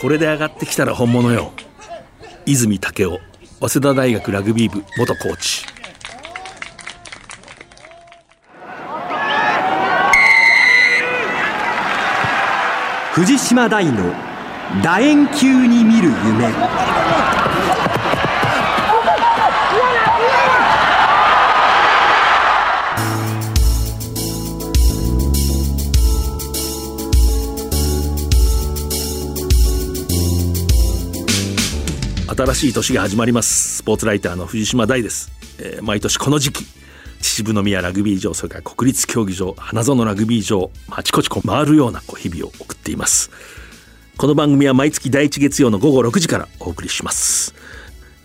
これで上がってきたら本物よ。泉武雄早稲田大学ラグビー部元コーチ。藤島大の楕円球に見る夢。新しい年が始まります。スポーツライターの藤島大です、えー、毎年この時期秩父宮ラグビー場それから国立競技場花園ラグビー場あちこちこう回るようなこう日々を送っています。この番組は毎月第1月曜の午後6時からお送りします。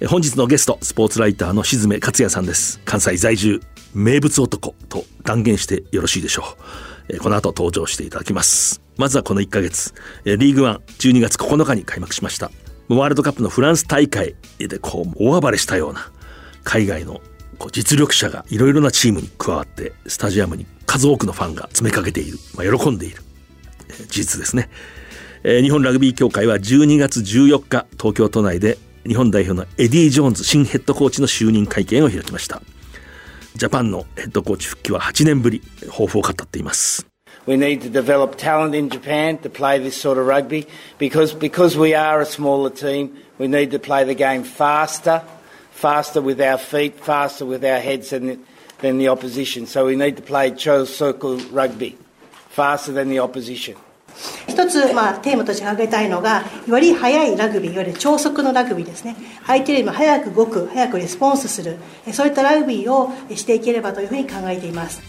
本日のゲストスポーツライターの静目克也さんです。関西在住名物男と断言してよろしいでしょう。この後登場していただきます。まずはこの1ヶ月リーグワン12月9日に開幕しました。ワールドカップのフランス大会でこう大暴れしたような海外のこう実力者がいろいろなチームに加わってスタジアムに数多くのファンが詰めかけている、まあ、喜んでいる、事実ですね、えー、日本ラグビー協会は12月14日東京都内で日本代表のエディ・ジョーンズ新ヘッドコーチの就任会見を開きました。ジャパンのヘッドコーチ復帰は8年ぶり抱負を語っています。We need to develop talent in Japan to play this sort of rugby because, because we are a smaller team, we need to play the game faster, faster with our feet, faster with our heads than the, than the opposition. So we need to play chose circle rugby, faster than the opposition. 一つ、まあ、テーマとして挙げたいのがより速いラグビーいわゆる超速のラグビーですね相手よりも早く動く早くレスポンスするそういったラグビーをしていければというふうに考えています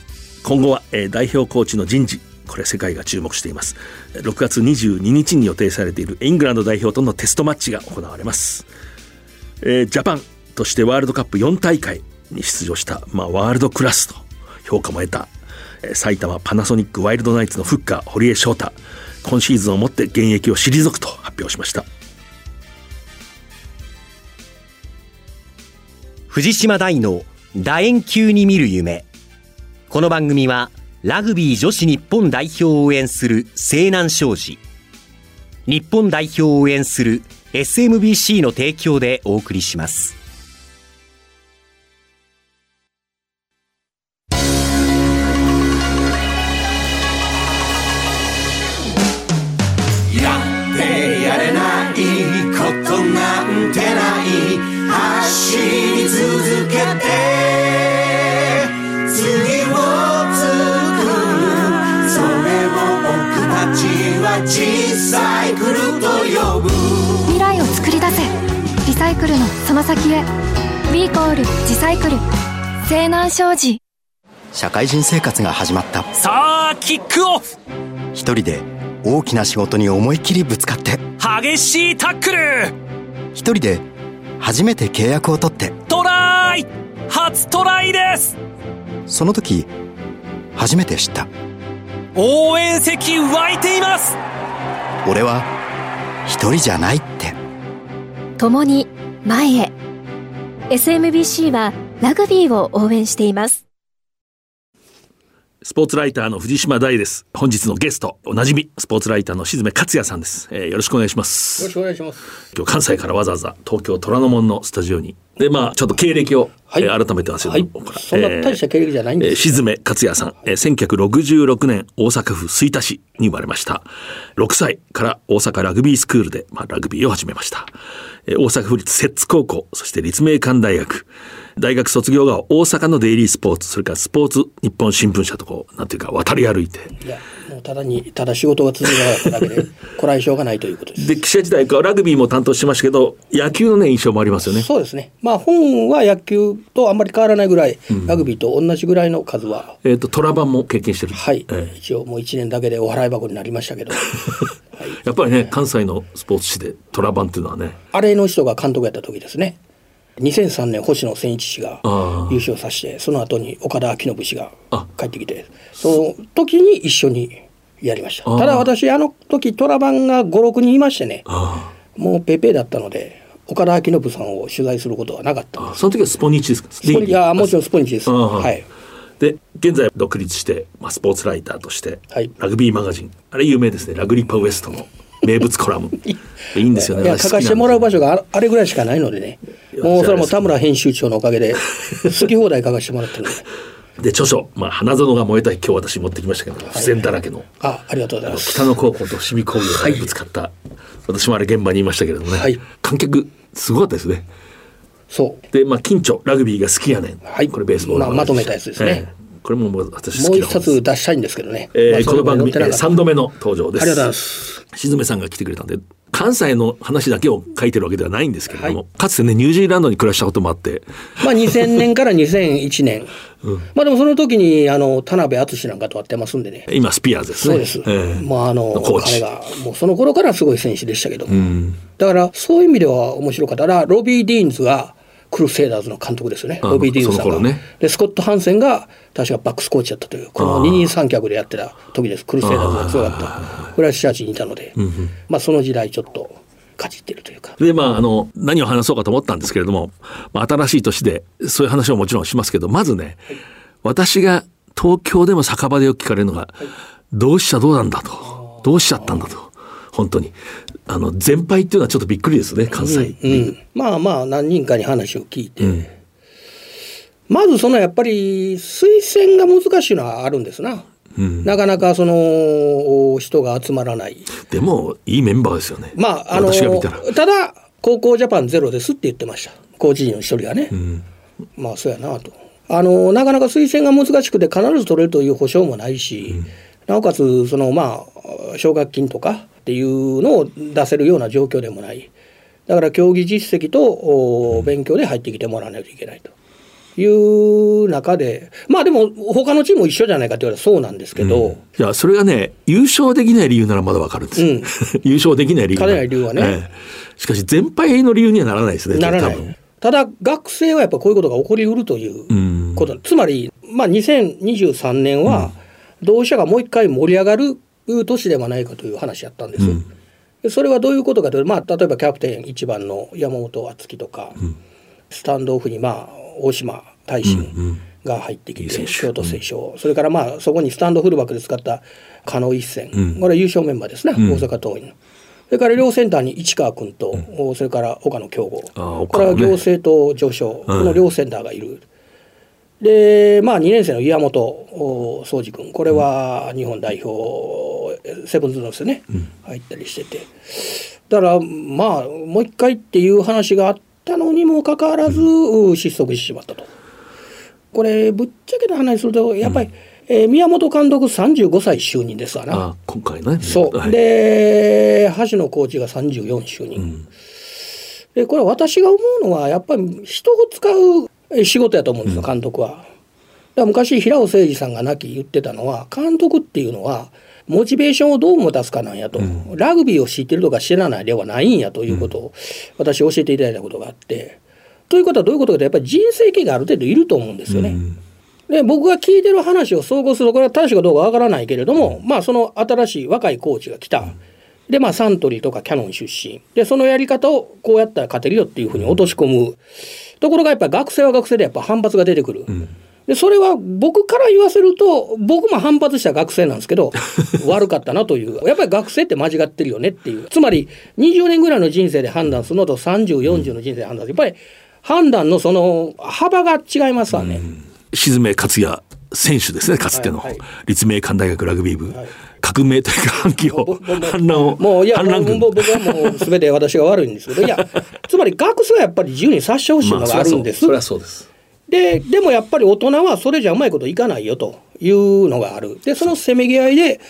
今後は、えー、代表コーチの人事これ世界が注目しています。6月22日に予定されているイングランド代表とのテストマッチが行われます、えー、ジャパンとしてワールドカップ4大会に出場した、まあ、ワールドクラスと評価も得た、えー、埼玉パナソニックワイルドナイツのフッカー堀江翔太。今シーズンをもって現役を退くと発表しました。藤島大の楕円球に見る夢。この番組はラグビー女子日本代表を応援する西南商事。日本代表を応援する SMBC の提供でお送りします。のその先へ。We コール自サイクル。西南商事。社会人生活が始まった。さあキックオフ。一人で大きな仕事に思いっきりぶつかって。激しいタックル。一人で初めて契約を取って。トライ。初トライです。その時初めて知った。応援席湧いています。俺は一人じゃないって。共に前へ SMBC はラグビーを応援していますスポーツライターの藤島大です。本日のゲスト、おなじみ、スポーツライターの静目克也さんです、えー。よろしくお願いします。よろしくお願いします。今日関西からわざわざ東京虎ノ門のスタジオに。で、まあ、ちょっと経歴を、はい、えー、改めてますよ、はい、そんな大した経歴じゃないんです、えー、静目克也さん、えー、1966年大阪府吹田市に生まれました。6歳から大阪ラグビースクールで、まあ、ラグビーを始めました。大阪府立摂津高校、そして立命館大学。大学卒業が大阪のデイリースポーツそれからスポーツ日本新聞社とこうなんていうか渡り歩いてもうただにただ仕事が続いただけで こらえしょうがないということです。で記者時代かラグビーも担当しましたけど野球のね印象もありますよね。そうですね。まあ本は野球とあんまり変わらないぐらい、うん、ラグビーと同じぐらいの数は。えっ、ー、とトラバンも経験してる。はい、えー、一応もう1年だけでお払い箱になりましたけど。はい、やっぱりね関西のスポーツ紙でトラバンっていうのはね。あれの人が監督やった時ですね2003年星野千一氏が優勝させてその後に岡田彰信氏が帰ってきてその時に一緒にやりました。ただ私あの時トラバンが56人いましてねもうペペだったので岡田彰信さんを取材することはなかった。その時はスポニチですか？いやもちろんスポニチです。はい。で現在独立して、まあ、スポーツライターとして、はい、ラグビーマガジンあれ有名ですね。ラグリッパウエストの名物コラム。いいんですよね。いや書かしてもらう場所があれぐらいしかないのでね。もうそれはもう田村編集長のおかげで好き放題書かしてもらってるんで。で著書、まあ、花園が燃えた今日私持ってきましたけど、付箋だらけのあありがとうございます。北野高校と伏見工業がぶつかった、私もあれ現場にいましたけれどもね、はい。観客すごかったですね。そう。でまあ近所ラグビーが好きやねん、はい。これベースボールのまあまとめたやつですね。ええこれももう私もう一冊出したいんですけどね、えーまあこの番組、えー、それも載ってなかった。3度目の登場です。ありがとうございます。静めさんが来てくれたんで関西の話だけを書いてるわけではないんですけれども、はい。かつてねニュージーランドに暮らしたこともあって。まあ2000年から2001年、まあでもその時にあの田辺敦なんかと会ってますんでね。今スピアーズですね。そうです、ええ。まああの彼がもうその頃からすごい選手でしたけど、だからそういう意味では面白かった。らロビー・ディーンズがクルセイダーズの監督ですよね。ロビー・ディーンズさんが、ね。でスコット・ハンセンが確かバックスコーチだったというこの二人三脚でやってた時です。クルセイダーズが強かった。これはシャチにいたので、まあその時代ちょっとかじってるというか。でまああの何を話そうかと思ったんですけれども、まあ、新しい年でそういう話をもちろんしますけどまずね、私が東京でも酒場でよく聞かれるのが「どうしちゃどうなんだ」と「どうしちゃったんだ」と本当に。あの全敗っていうのはちょっとびっくりですね関西、うん、まあまあ何人かに話を聞いて、まずそのやっぱり推薦が難しいのはあるんですな、なかなかその人が集まらない。でもいいメンバーですよね。まああの私が見ただ高校ジャパンゼロですって言ってました。コーチ陣の一人がね、まあそうやなと。あのなかなか推薦が難しくて必ず取れるという保証もないし、なおかつそのまあ奨学金とかっていうのを出せるような状況でもない。だから競技実績とお勉強で入ってきてもらわないといけないと。いう中でまあでも他のチームも一緒じゃないかって言われたらそうなんですけど、いやそれがね優勝できない理由ならまだわかるんです、うん。優勝できない理由勝てない理由はね。ええ。しかし全敗の理由にはならないですねならない。ただ学生はやっぱこういうことが起こりうるということ、つまり、まあ、2023年は同志社がもう一回盛り上がる年ではないかという話やったんです。でそれはどういうことかというと、まあ、例えばキャプテン1番の山本敦樹とか、スタンドオフに、まあ、大島大臣が入ってきて、京都清少、それから、まあ、そこにスタンドフルバックで使った加納一戦、これは優勝メンバーですね、大阪桐蔭の。それから両センターに市川君と、おそれから岡野京吾、これは行政と上昇、この両センターがいる。でまあ2年生の岩本お宗司君。これは日本代表セブンズのですよね、入ったりしてて。だからまあもう一回っていう話があったのにもかかわらず、失速してしまったと。これぶっちゃけた話するとやっぱり、えー宮本監督35歳就任ですわな。あ今回ね。そう、はい。で橋野コーチが34就任、でこれ私が思うのはやっぱり人を使うえ仕事やと思うんですよ監督は。だから昔平尾誠二さんが亡き言ってたのは監督っていうのはモチベーションをどう持たすかなんやと、ラグビーを知ってるとか知らないではないんやということを私教えていただいたことがあって。ということはどういうことかとやっぱり人生経験がある程度いると思うんですよね。で僕が聞いてる話を総合するとこれは正しいかどうかわからないけれども、まあその新しい若いコーチが来た。でまあサントリーとかキャノン出身でそのやり方をこうやったら勝てるよっていうふうに落とし込むところがやっぱり学生は学生でやっぱ反発が出てくる。でそれは僕から言わせると僕も反発した学生なんですけど 悪かったなという。やっぱり学生って間違ってるよねっていう。つまり20年ぐらいの人生で判断するのと3040の人生で判断する。やっぱり判断のその幅が違いますわね。静め克也選手ですねかつての、はいはい。立命館大学ラグビー部、革命というか反旗を反乱をもういや僕はもう全て私が悪いんですけどいや つまり学生はやっぱり自由にさせてほしいのがあるんです。それはそうです。ででもやっぱり大人はそれじゃうまいこといかないよというのがある。でそのせめぎ合いで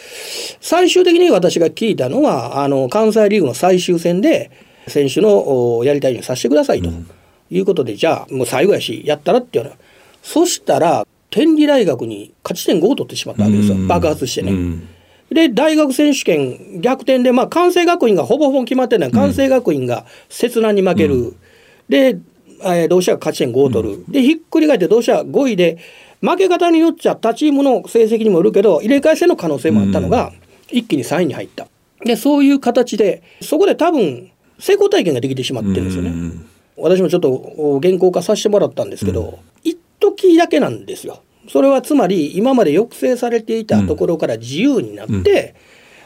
最終的に私が聞いたのはあの関西リーグの最終戦で選手のおやりたいようにさせてくださいということで、じゃあもう最後やしやったらっていうの。はそしたら天理大学に勝ち点5を取ってしまったわけですよ。爆発してね。で大学選手権逆転で、まあ、関西学院がほぼほぼ決まってない。関西学院が切断に負ける、で、えー同志社が勝ち点5を取る、でひっくり返って同志社5位で負け方によっちゃ他チームの成績にもよるけど入れ替え戦の可能性もあったのが、一気に3位に入った。でそういう形でそこで多分成功体験ができてしまってるんですよね。私もちょっとお原稿化させてもらったんですけど、一時だけなんですよ。それはつまり今まで抑制されていたところから自由になって、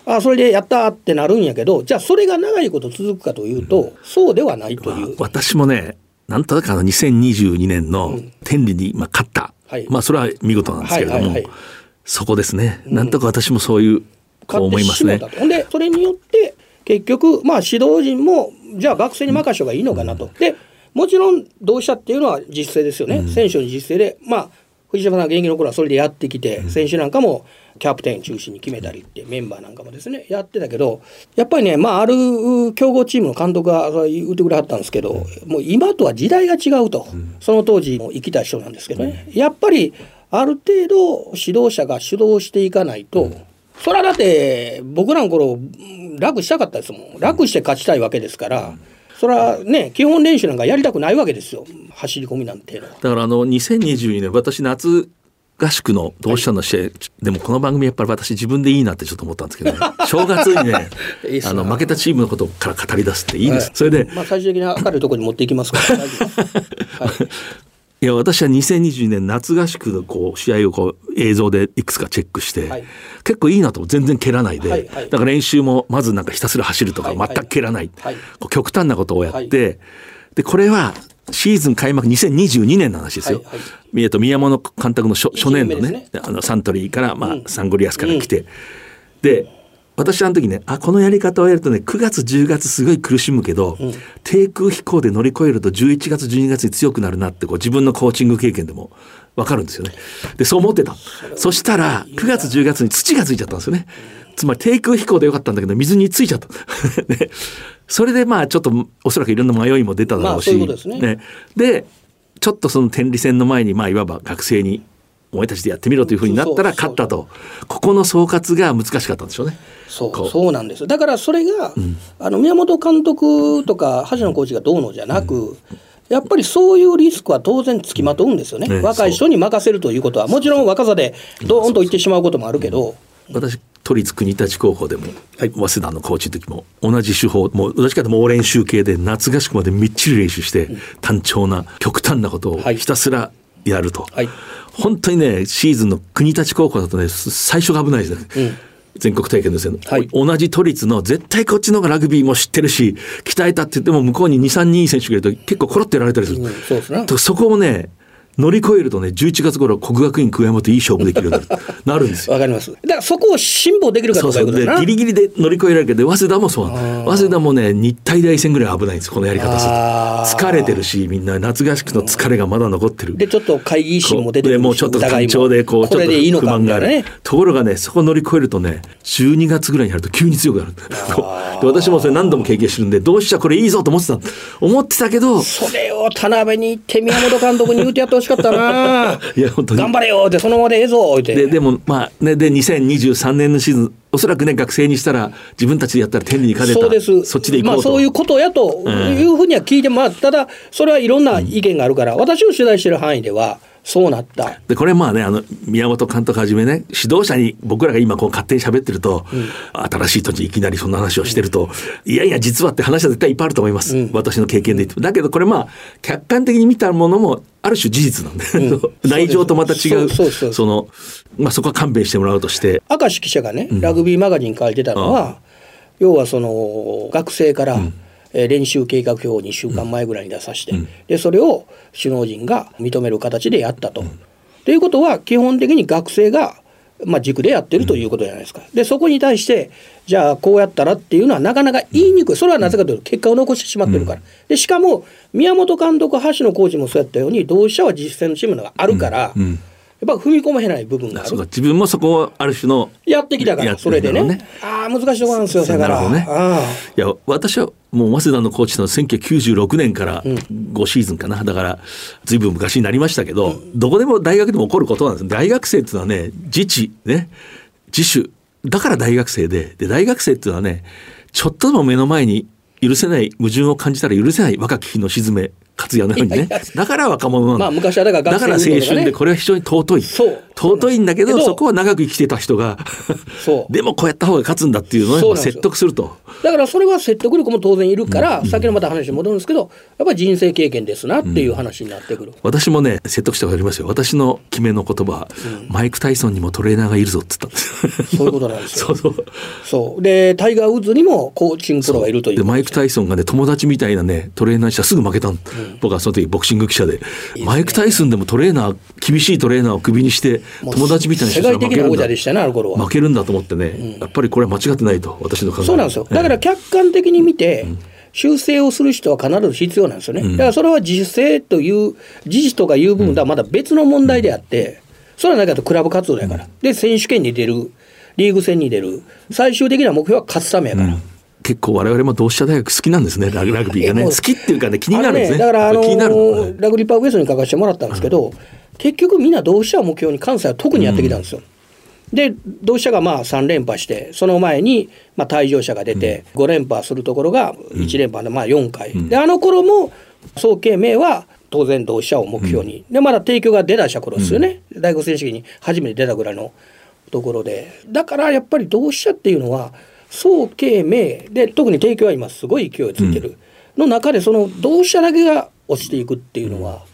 あそれでやったってなるんやけどじゃあそれが長いこと続くかというと、そうではないという。私もねなんとなくあの2022年の天理にまあ勝った、はい。まあそれは見事なんですけれども、はいはいはい。そこですね、なんとか私もそういうこう思いますね。ほんでそれによって結局まあ指導陣もじゃあ学生に任せた方がいいのかなと。でもちろん同志社っていうのは実践ですよね、選手の実践でまあ藤島さんが現役の頃はそれでやってきて、選手なんかもキャプテン中心に決めたりってメンバーなんかもですねやってたけどやっぱりねまあある強豪チームの監督が言ってくれはったんですけど、もう今とは時代が違うと、その当時も生きた人なんですけどね、やっぱりある程度指導者が主導していかないと、それはだって僕らの頃うん楽したかったですもん。楽して勝ちたいわけですから、それはね基本練習なんかやりたくないわけですよ。走り込みなんて。だからあの2022年私夏合宿の同志社の試合、でもこの番組やっぱり私自分でいいなってちょっと思ったんですけど、ね、正月にねあの負けたチームのことから語り出すっていいです、それでまあ最終的に明るいところに持っていきますからいや私は2022年夏合宿のこう試合をこう映像でいくつかチェックして、はい。結構いいなと全然蹴らないで、はいはい。だから練習もまずなんかひたすら走るとかはいはい。全く蹴らない、はい。こう極端なことをやって、はでこれはシーズン開幕2022年の話ですよ。はいはい。と宮本監督の初初年度一年目ね。ですあのサントリーから、まあサンゴリアスから来て、で私あの時ねあこのやり方をやるとね9月10月すごい苦しむけど、低空飛行で乗り越えると11月12月に強くなるなってこう自分のコーチング経験でも分かるんですよね。でそう思ってたそしたら9月10月に土がついちゃったんですよね。つまり低空飛行でよかったんだけど水についちゃった。で それでまあちょっとおそらくいろんな迷いも出ただろうし、までちょっとその天理戦の前にまあいわば学生にお前たちでやってみろというふうになったら勝ったと。ここの総括が難しかったんでしょうね。こそうそうなんですよ。だからそれが、あの宮本監督とか橋野コーチがどうのじゃなく、やっぱりそういうリスクは当然つきまとうんですよね、ね若い人に任せるということは。もちろん若さでドーンといってしまうこともあるけど、私都立国立高校でも、早稲田のコーチの時も同じ手法もうどっちかというと猛練習系で夏合宿までみっちり練習して、単調な極端なことをはい。ひたすらやると、はい本当にねシーズンの国立高校だとね最初が危ないですね。全国体験ですよ、はい。同じ都立の絶対こっちの方がラグビーも知ってるし鍛えたって言っても向こうに23人いい選手がいると結構コロってやられたりする、うんそうですねとそこをね乗り越えるとね11月頃国学院久我山といい勝負できるようになる。んですよ。わかります。だからそこを辛抱できるかどそうかいうことだな。ギリギリで乗り越えられるけど早稲田もそうなの。早稲田もね日体大戦ぐらい危ないんですこのやり方すると。疲れてるしみんな夏合宿の疲れがまだ残ってる。でちょっと会議心も出てくるしでもうちょっと単調でこうちょっと不満がある。ところがねそこ乗り越えるとね12月ぐらいになると急に強くなる。で私もそれ何度も経験してるんでどうしたらこれいいぞと思ってた。思ってたけどそれを田辺に行って宮本監督に言うてやってほしかったな。いや本当に。頑張れよってそのままでええぞって。ででもまあねで2023年のシーズンおそらくね学生にしたら自分たちでやったら天理に勝てた。そうです。そっちで行こうと、まあ、そういうことやというふうには聞いても、まあ、ただそれはいろんな意見があるから、私を取材してる範囲ではそうなった。でこれまあねあの宮本監督はじめね指導者に僕らが今こう勝手に喋ってると、新しい土地いきなりそんな話をしてると、いやいや実はって話は絶対いっぱいあると思います、私の経験で言って。だけどこれまあ客観的に見たものもある種事実なんで、内情とまた違うその、まあ、そこは勘弁してもらうとして。明石記者がねラグビーマガジンに書いてたのは、要はその学生から、えー練習計画表を2週間前ぐらいに出させて、でそれを首脳陣が認める形でやったと。ということは基本的に学生が、まあ、軸でやってるということじゃないですか。でそこに対してじゃあこうやったらっていうのはなかなか言いにくい。それはなぜかというと結果を残してしまってるから。でしかも宮本監督橋野コーチもそうやったように同志社は実践のチームがあるから、やっぱ踏み込めない部分がある。自分もそこをある種のやってきたから、それでね。ああ、難しいところなんですよ、だから。なるほどね。あいや私はもう早稲田のコーチの1996年から5シーズンかな、だからずいぶん昔になりましたけど、どこでも大学でも起こることなんです。大学生っていうのはね自治ね。自主。だから大学生で。で大学生っていうのはねちょっとでも目の前に許せない矛盾を感じたら許せない若き日の沈め勝也のようにね。だから若者なまあ昔はだからだから青春でこれは非常に尊い。そう尊いんだけどそこは長く生きてた人が でもこうやった方が勝つんだっていうのを説得すると。だからそれは説得力も当然いるから、うん、先のまた話に戻るんですけどやっぱり人生経験ですなっていう話になってくる、うん、私もね説得したことありますよ。私の決めの言葉、うん、マイク・タイソンにもトレーナーがいるぞって言った。んですそういうことなんですよ。そうそう。そう。でタイガー・ウッズにもコーチングプロがいるという。でマイク・タイソンがね友達みたいなねトレーナーにしたらすぐ負けたん、僕はその時ボクシング記者で、ね、マイク・タイソンでもトレーナー厳しいトレーナーをクビにして友達みたいな人が負けるんだ。負けるんだと思ってね、やっぱりこれは間違ってないと私の考え。そうなんですよ。だから客観的に見て、修正をする人は必ず必要なんですよね、だからそれは自主性という事実とかいう部分とはまた別の問題であって、それは何かとクラブ活動やから、で選手権に出るリーグ戦に出る最終的な目標は勝つためやから。結構我々も同志社大学好きなんですね。ラグビーがね。好きっていうかね気になるんですね、ね、だからあのー、ラグビーパーウエストに書かせてもらったんですけど、うん、結局みんな同志社を目標に関西は特にやってきたんですよ、うん。で同志社がまあ3連覇してその前にまあ退場者が出て5連覇するところが1連覇でまあ4回、であの頃も総慶明は当然同志社を目標に、でまだ提供が出だした頃ですよね、大学選手権に初めて出たぐらいのところで。だからやっぱり同志社っていうのは総慶明で特に提供は今すごい勢いついてる、の中でその同志社だけが落ちていくっていうのは、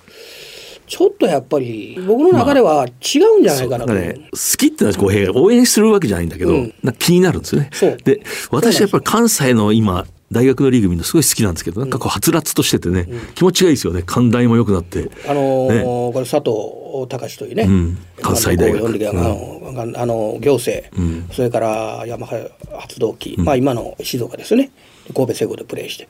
ちょっとやっぱり僕の中では違うんじゃないかなと、まあね、好きってのは公平応援するわけじゃないんだけど、うん、気になるんですよね。で私はやっぱり関西の今大学のリーグ見るのすごい好きなんですけど、なんかこうはつらつとしててね、うん、気持ちがいいですよね。寛大も良くなって。あのーね、これ佐藤隆というね、うん、関西大学。あのあの行政、それから山原発動機、まあ今の静岡ですね。神戸西郷でプレーして。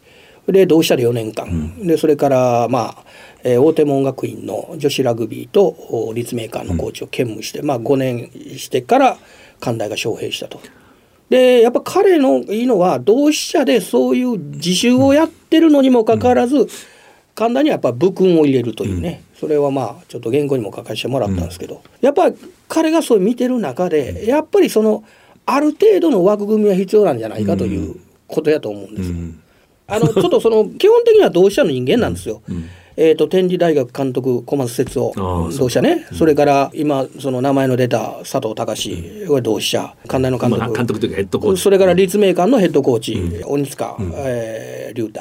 で同志社で4年間、でそれからまあえー、大手門学院の女子ラグビーと立命館のコーチを兼務して、うん、まあ、5年してから関大が招聘したと。でやっぱ彼のいいのは同志社でそういう自習をやってるのにもかかわらず、うん、神田にはやっぱ武勲を入れるというね、うん、それはまあちょっと原稿にも書かせてもらったんですけど、やっぱり彼がそう見てる中でやっぱりそのある程度の枠組みは必要なんじゃないかということやと思うんですよ。あのちょっとその基本的には同志社の人間なんですよ。えーと、天理大学監督小松哲夫同志社ね、うん、それから今その名前の出た佐藤隆、うん、同志社。関大の監督、まあ、監督というかヘッドコーチ。それから立命館のヘッドコーチ、うん、鬼塚、うん、えー、龍太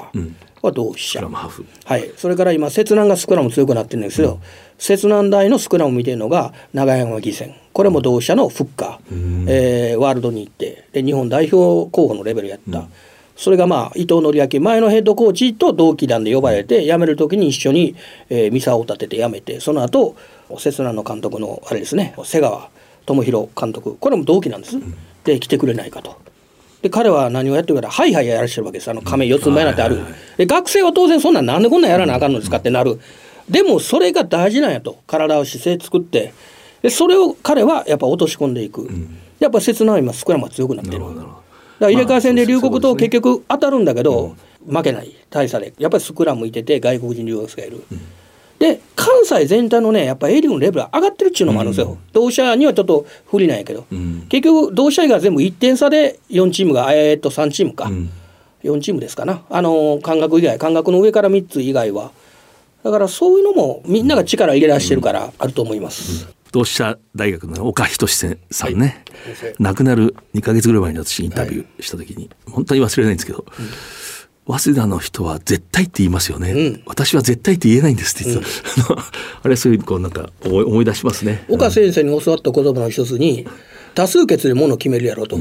は同志社、はい、それから今摂南がスクラム強くなってるんですけど、摂南大のスクラム見てるのが長山義戦これも同志社のフッカー、えー、ワールドに行って。で日本代表候補のレベルやった。それがまあ伊藤紀明前のヘッドコーチと同期団で呼ばれて辞める時に一緒に、えー、ミサを立てて辞めてその後刹那の監督のあれですね瀬川智弘監督これも同期なんです。で来てくれないかと。で彼は何をやってるからハイハイやらしてるわけです。あの亀四つ前なんてある、で学生は当然そんなんなんでこんなんやらなあかんのですかってなる。でもそれが大事なんやと。体を姿勢作って。でそれを彼はやっぱ落とし込んでいく、やっぱ刹那は今スクラムが強くなってる。だ入れ替え戦で龍谷と結局当たるんだけど、負けない。大差で。やっぱりスクラムいてて外国人留学生がいる。で関西全体のねやっぱエリのレベル上がってるっていうのもあるんですよ、うん、同社にはちょっと不利なんやけど、うん、結局同社以外は全部1点差で4チームがえー、っと3チームか、うん、4チームですかな。あの感覚以外感覚の上から3つ以外は。だからそういうのもみんなが力入れ出してるからあると思います。同志社大学の岡仁さんね、はい、亡くなる2か月ぐらい前に私インタビューした時に、はい、本当に忘れないんですけど、うん、早稲田の人は絶対って言いますよね、うん、私は絶対って言えないんですって言ってた、うん、あれそういうこうなんか思い出しますね。岡先生に教わった言葉の一つに多数決でものを決めるやろうと、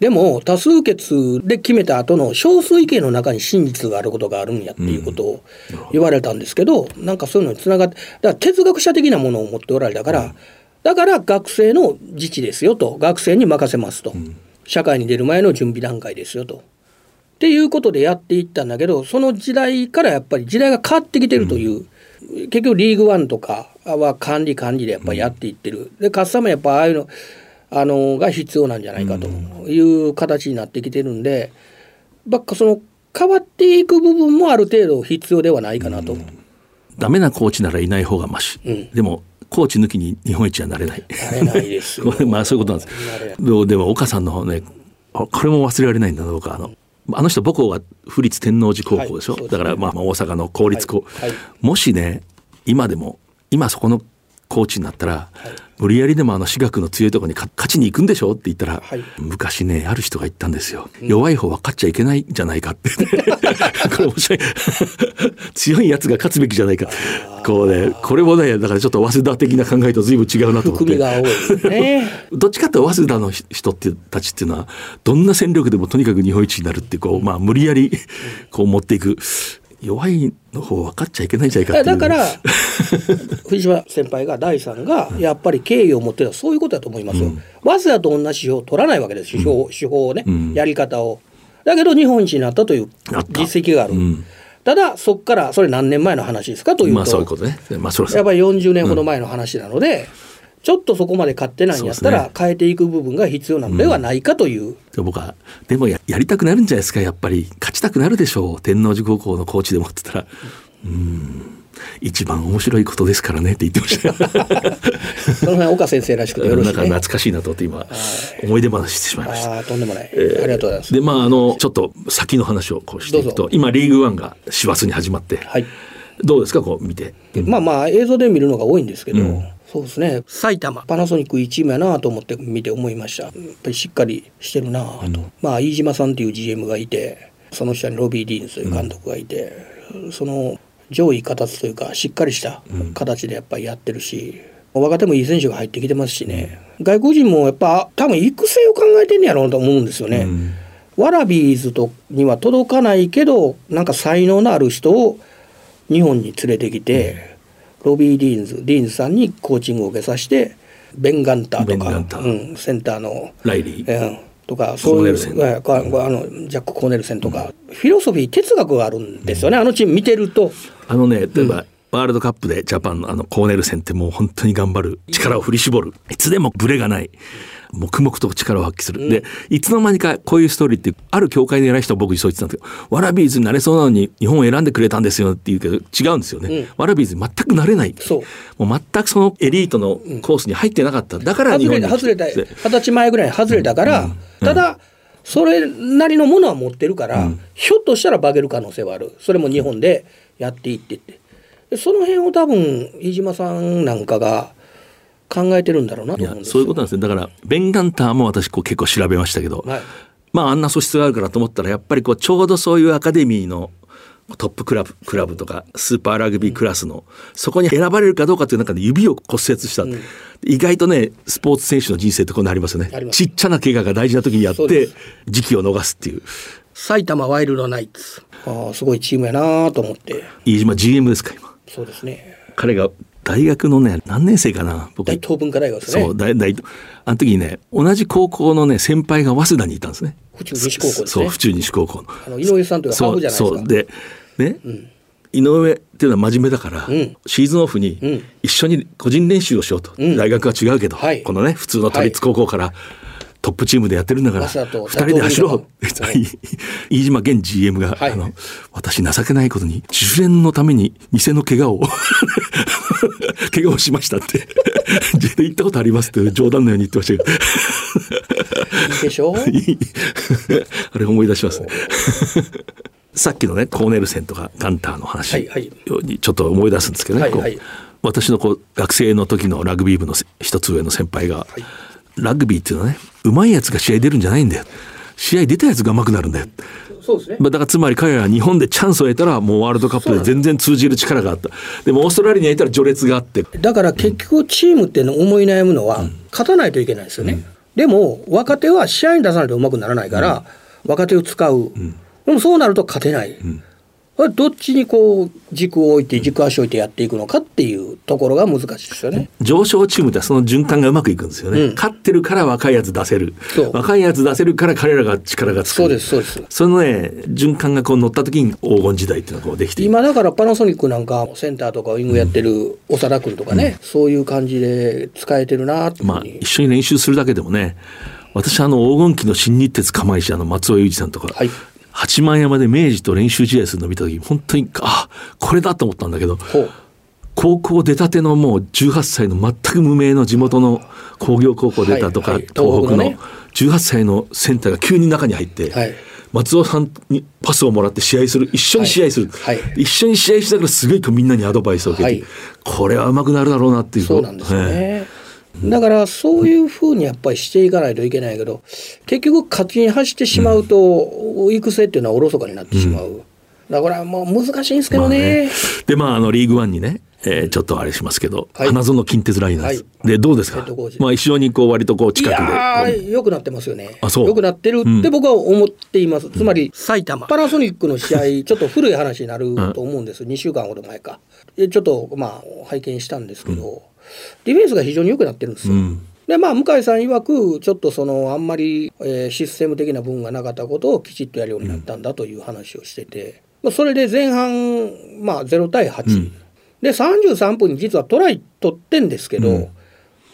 でも多数決で決めた後の少数意見の中に真実があることがあるんやっていうことを言われたんですけど、うん、なんかそういうのにつながってだから哲学者的なものを持っておられたから、うん、だから学生の自治ですよと学生に任せますと、うん、社会に出る前の準備段階ですよと。っていうことでやっていったんだけどその時代からやっぱり時代が変わってきてるという、結局リーグワンとかは管理管理でやっぱりやっていってる。で勝つためやっぱああいうのあのが必要なんじゃないかという形になってきてるんで、ばっかその変わっていく部分もある程度必要ではないかなと。ダメなコーチならいない方がまし、うん、でもコーチ抜きに日本一はなれない。なれないです まあそういうことなんです。でも岡さんのねこれも忘れられないんだ僕はあの。あの人母校は府立天王寺高校でしょ、はい、だからまあ大阪の公立校、はい。はい、もしね今でも今そこのコーチになったら、無理やりでもあの私学の強いところに勝ちに行くんでしょって言ったら、はい。昔ねある人が言ったんですよ、弱い方は勝っちゃいけないんじゃないかって。これ面白い。強いやつが勝つべきじゃないか。こうねこれもねだからちょっと早稲田的な考えと随分違うなと思って。ね。どっちかって早稲田の人ってたちっていうのはどんな戦力でもとにかく日本一になるってこうまあ無理やりこう持っていく弱いの方分かっちゃいけないんじゃないかだから藤島先輩が第三がやっぱり敬意を持ってるのはそういうことだと思いますよ。早稲田と同じ指標を取らないわけです手法,、手法をね、ん。やり方を。だけど日本一になったという実績がある。ん。ただそこからそれ何年前の話ですかというと、まあそういうことね。まあそれはやっぱり40年ほど前の話なので、ちょっとそこまで買ってないんやったら変えていく部分が必要なのではないかという、で僕はでもややりたくなるんじゃないですかやっぱり。勝ちたくなるでしょう。天王寺高校のコーチでもって言ったら。うん。一番面白いことですからねって言ってました。よ その辺岡先生らしくてよろしなんかいね。懐かしいなと思って今思い出話してしまいました。とんでもない、ありがとうございます。でまああのちょっと先の話をこうしていくと今リーグワンが師走に始まって、はい。どうですかこう見て、まあまあ映像で見るのが多いんですけど、うんそうですね。埼玉。パナソニックいいチームやなと思って見て思いました。やっぱりしっかりしてるな。と、まあ飯島さんっていう GM がいてその下にロビー・ディーンズという監督がいて、その上位形というかしっかりした形でやっぱりやってるし、若手もいい選手が入ってきてますしね、外国人もやっぱ多分育成を考えてんねやろうと思うんですよね。うん。ワラビーズとには届かないけどなんか才能のある人を日本に連れてきて、ロビー・ディーンズディーンズさんにコーチングを受けさせてベン・ガンターとかうん、センターの、ライリー、うん、とかそういうあのジャック・コーネルセンとか、フィロソフィー哲学があるんですよね、あのチーム見てると。あのね例えば、ワールドカップでジャパンのあのコーネルセンってもう本当に頑張る力を振り絞る。いつでもブレがない黙々と力を発揮する、でいつの間にかこういうストーリーってある協会の偉い人は僕にそう言ってたんですけどワラビーズになれそうなのに日本を選んでくれたんですよって言うけど違うんですよね、ワラビーズに全くなれない。そう。もう全くそのエリートのコースに入ってなかった。だから日外本に外れた二十歳前ぐらいに外れたから、ただそれなりのものは持ってるから、ひょっとしたら化ける可能性はある。それも日本でやっていってって。でその辺を多分飯島さんなんかが考えてるんだろうなと思うんですそういうことなんですねだからベンガンターも私こう結構調べましたけど、はい。まああんな素質があるからと思ったらやっぱりこうちょうどそういうアカデミーのトップクラブクラブとかスーパーラグビークラスの、そこに選ばれるかどうかという中で指を骨折した、意外とねスポーツ選手の人生ってこうなりますよね。ちっちゃな怪我が大事な時にやって時期を逃すっていう。埼玉ワイルドナイツ。ああすごいチームやなと思って。飯島 GM ですか今。そうですね。彼が大学のね何年生かな僕。大東文化大学ですね。そう大大あの時にね同じ高校のね先輩が早稲田にいたんですね。府中西高校ね。そう府中西高校の。あの井上さんというハーフじゃないですか。そう。そうでね、井上っていうのは真面目だから、ん。シーズンオフにん。一緒に個人練習をしようと、ん。大学は違うけど、はい。このね普通の都立高校から、トップチームでやってるんだから二人で走ろう。佐 飯島現 GM が、はい。あの私情けないことに自練のために偽の怪我を 怪我をしましたって言ったことありますって冗談のように言ってましたけど。でしょ？あれ思い出しますね。さっきのねコーネルセンとかガンターの話はちょっと思い出すんですけどね、はいはい。私のこう学生の時のラグビー部のせ一つ上の先輩が、ラグビーっていうのはねうまいやつが試合出るんじゃないんだよ。試合出たやつが上手くなるんだよ、そうですね。まあ、だからつまり彼らは日本でチャンスを得たらもうワールドカップで全然通じる力があった。でもオーストラリアにいたら序列があって。だから結局チームっての思い悩むのは勝たないといけないですよね、でも若手は試合に出さないとうまくならないから、若手を使う、でもそうなると勝てない、これどっちにこう軸を置いて軸足を置いてやっていくのかっていうところが難しいですよね。上昇チームってその循環がうまくいくんですよね、うん。勝ってるから若いやつ出せる。若いやつ出せるから彼らが力がつく。そうですそうです。そのね循環がこう乗った時に黄金時代っていうのがこうできて今だからパナソニックなんかセンターとかウィングやってる長田君とかね、そういう感じで使えてるなまあ一緒に練習するだけでもね私あの黄金期の新日鉄釜石あの松尾裕二さんとか、はい八幡山で明治と練習試合するのを見た時本当にあこれだと思ったんだけど高校出たてのもう18歳の全く無名の地元の工業高校出たとか、はいはい。東北の東北のね。18歳のセンターが急に中に入って、はい。松尾さんにパスをもらって試合する一緒に試合する、はい。はい、一緒に試合しながらすごいみんなにアドバイスを受けて、はい、これはうまくなるだろうなっていう。そうなんですよね、だからそういうふうにやっぱりしていかないといけないけど結局勝ちに走ってしまうと、育成っていうのはおろそかになってしまう、うん、だからもう難しいんですけどね。まあ、ね。でまああのリーグワンにねえー、ちょっとあれしますけど、はい、花園近鉄ライナーズ、はい、でどうですか、まあ、一緒にこう割とこう近くで。よくなってますよね。あそう。よくなってるって僕は思っています、うん、つまり埼玉。パナソニックの試合 ちょっと古い話になると思うんです、うん、2週間ほど前か。ちょっとまあ拝見したんですけど、うん、ディフェンスが非常に良くなってるんですよ、うん。でまあ向井さん曰くちょっとそのあんまり、えー、システム的な部分がなかったことをきちっとやるようになったんだという話をしてて、まあ、それで前半、まあ、0対8、うん、で33分に実はトライ取ってんですけど、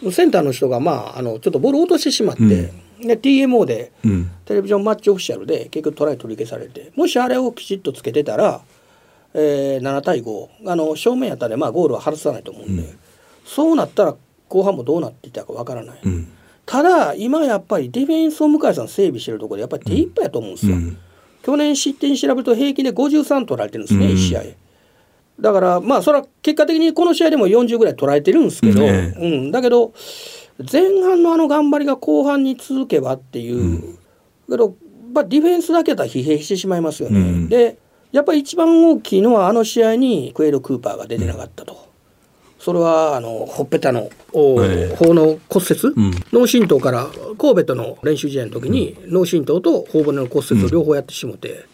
うん、センターの人が、まあ、あのちょっとボール落としてしまって、うん、で TMO で、テレビジョンマッチオフィシャルで結局トライ取り消されてもしあれをきちっとつけてたら、えー、7対5あの正面やったら、まあ、ゴールは外さないと思うんで、うん、そうなったら後半もどうなっていたかわからない。ただ今やっぱりディフェンスを向井さん整備してるところでやっぱり手一杯やと思うんですよ。去年失点調べると平均で53取られてるんですね、1試合。だからまあそれは結果的にこの試合でも40ぐらい捉えてるんですけど、ね、うん、だけど前半のあの頑張りが後半に続けばっていう、うん、けど、まあ、ディフェンスだけだったら疲弊してしまいますよね。うん、でやっぱり一番大きいのはあの試合にクエル・クーパーが出てなかったと。うん、それはあのほっぺたの方の骨折、脳震盪から神戸との練習試合の時に脳震盪と頬骨の骨折を両方やってしもて。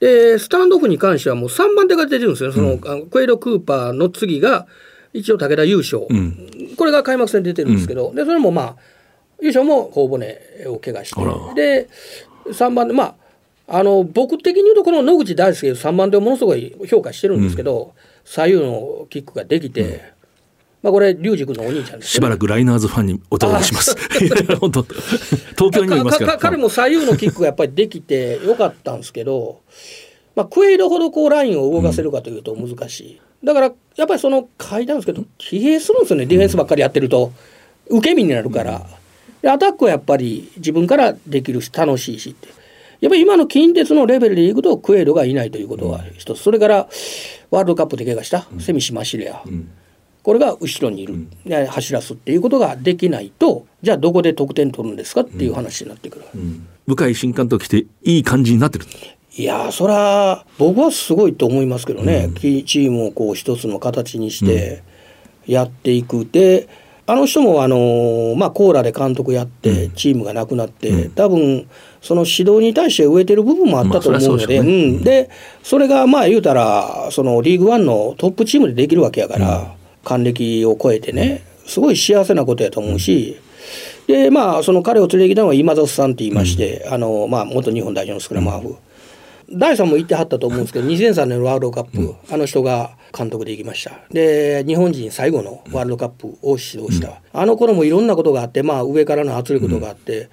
で、スタンドオフに関してはもう3番手が出てるんですよ、その、うん、クエイロ・クーパーの次が、一応武田優勝、うん、これが開幕戦出てるんですけど、うん、でそれもまあ、優勝も頬骨を怪我して、で、3番で、まあ、あの僕的に言うと、この野口大輔、3番手をものすごい評価してるんですけど、左右のキックができて、まあ、これ、龍二君のお兄ちゃんです、ね、しばらくライナーズファンにお届けします。本当東京にもいますから彼も左右のキックがやっぱりできてよかったんですけど、まあ、クエイドほどこうラインを動かせるかというと難しい。うん、だから、やっぱりその書いたんですけど、疲弊するんですよね、ディフェンスばっかりやってると。受け身になるから。でアタックはやっぱり自分からできるし、楽しいしって。やっぱり今の近鉄のレベルでいくとクエイドがいないということは一つ。それから、ワールドカップで怪我した、セミシマシレア。うん。これが後ろにいる、うん、走らすっていうことができないとじゃあどこで得点取るんですかっていう話になってくる、うん、向井新監督来ていい感じになってる。いやそれは僕はすごいと思いますけどね、うん、チームをこう一つの形にしてやっていく、であの人もあの、まあ、コーラで監督やってチームがなくなって、多分その指導に対して植えてる部分もあったと思うので、まあ、そ、ね、うん、でそれがまあ言うたらそのリーグワンのトップチームでできるわけやから。還暦を超えてねすごい幸せなことやと思うし、でまあその彼を連れてきたのは今里さんって言いまして、あのまあ、元日本代表のスクラムハーフ。大さんも言ってはったと思うんですけど 2003年のワールドカップ、あの人が監督で行きました。で日本人最後のワールドカップを指導した、あの頃もいろんなことがあって、まあ、上からの圧力とかあって、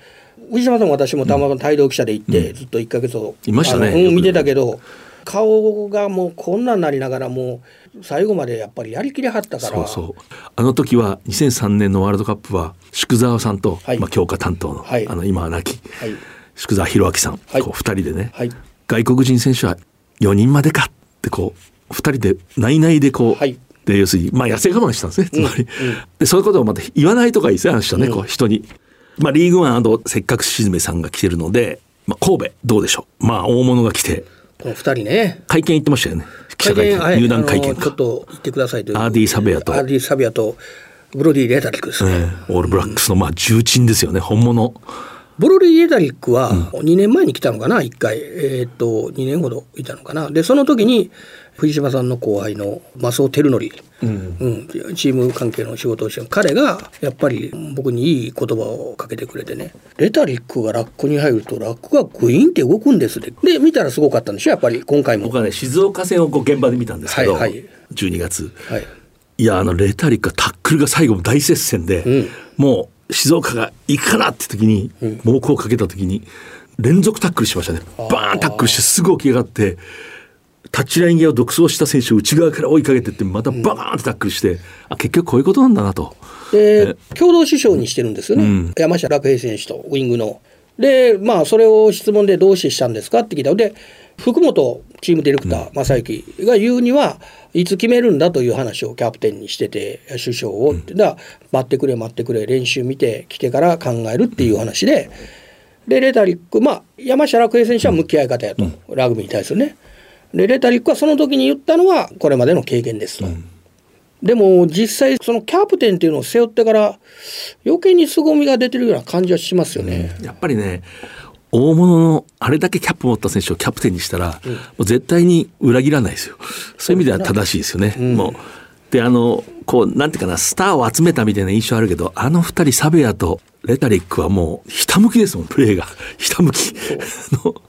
藤島さんも私もたまたま帯同記者で行って、ずっと1か月を、いましたね、見てたけど顔がもうこんなになりながらもう最後までやっぱりやりきりはったから。そうそう。あの時は2003年のワールドカップは宿澤さんと、はい、まあ、強化担当のはい、あの今は亡き、はい、宿澤弘明さん、はい、こう2人でね、外国人選手は4人までかってこう2人で内々でこう、で要するにまあ痩せ我慢したんですねつまり、うんうん、でそういうことをまた言わないとかいいですよあの人ね、うん、こう人に。まあ、リーグワンあとせっかく静めさんが来てるので、まあ、神戸どうでしょうまあ大物が来てこの二人ね。会見行ってましたよね。記者会見、はい、入団会見ちょっと言ってくださいという。アーディ・サベアと。アーディ・サベアと、ブロディ・レタリックですね、オールブラックスのまあ重鎮ですよね、本物。ブロディ・レタリックは2年前に来たのかな、1回。えー、っと、2年ほどいたのかな？で、その時に、藤島さんの後輩の増尾照則、うん、うん、チーム関係の仕事をして彼がやっぱり僕にいい言葉をかけてくれてね。レタリックがラックに入るとラックがグイーンって動くんですで。で見たらすごかったんでしょ？やっぱり今回も。僕はね静岡戦をこう現場で見たんですけど、はいはい、12月、はい、いやあのレタリックタックルが最後も大接戦で、うん、もう静岡が行くかなって時に、猛攻をかけた時に連続タックルしましたね。バーンタックルしてすぐ起き上がってタッチライン際を独走した選手を内側から追いかけてってまたバーンってタックルして、うん、あ結局こういうことなんだなと。で共同首相にしてるんですよね、うん、山下楽平選手とウイングの。でまあそれを質問でどうしてしたんですかって聞いたで福本チームディレクター正幸が言うにはいつ決めるんだという話をキャプテンにしてて首相を、うん、だ待ってくれ待ってくれ練習見て来てから考えるっていう話で。でレタリックまあ山下楽平選手は向き合い方やと、うん、ラグビーに対するね。でレタリックはその時に言ったのはこれまでの経験ですと、うん、でも実際そのキャプテンっていうのを背負ってから余計に凄みが出てるような感じはしますよね、うん、やっぱりね大物のあれだけキャップ持った選手をキャプテンにしたら、もう絶対に裏切らないですよ。そういう意味では正しいですよね、もう。であのこうなんていうかなスターを集めたみたいな印象あるけどあの二人サベアとレタリックはもうひたむきですもんプレーが。ひたむき。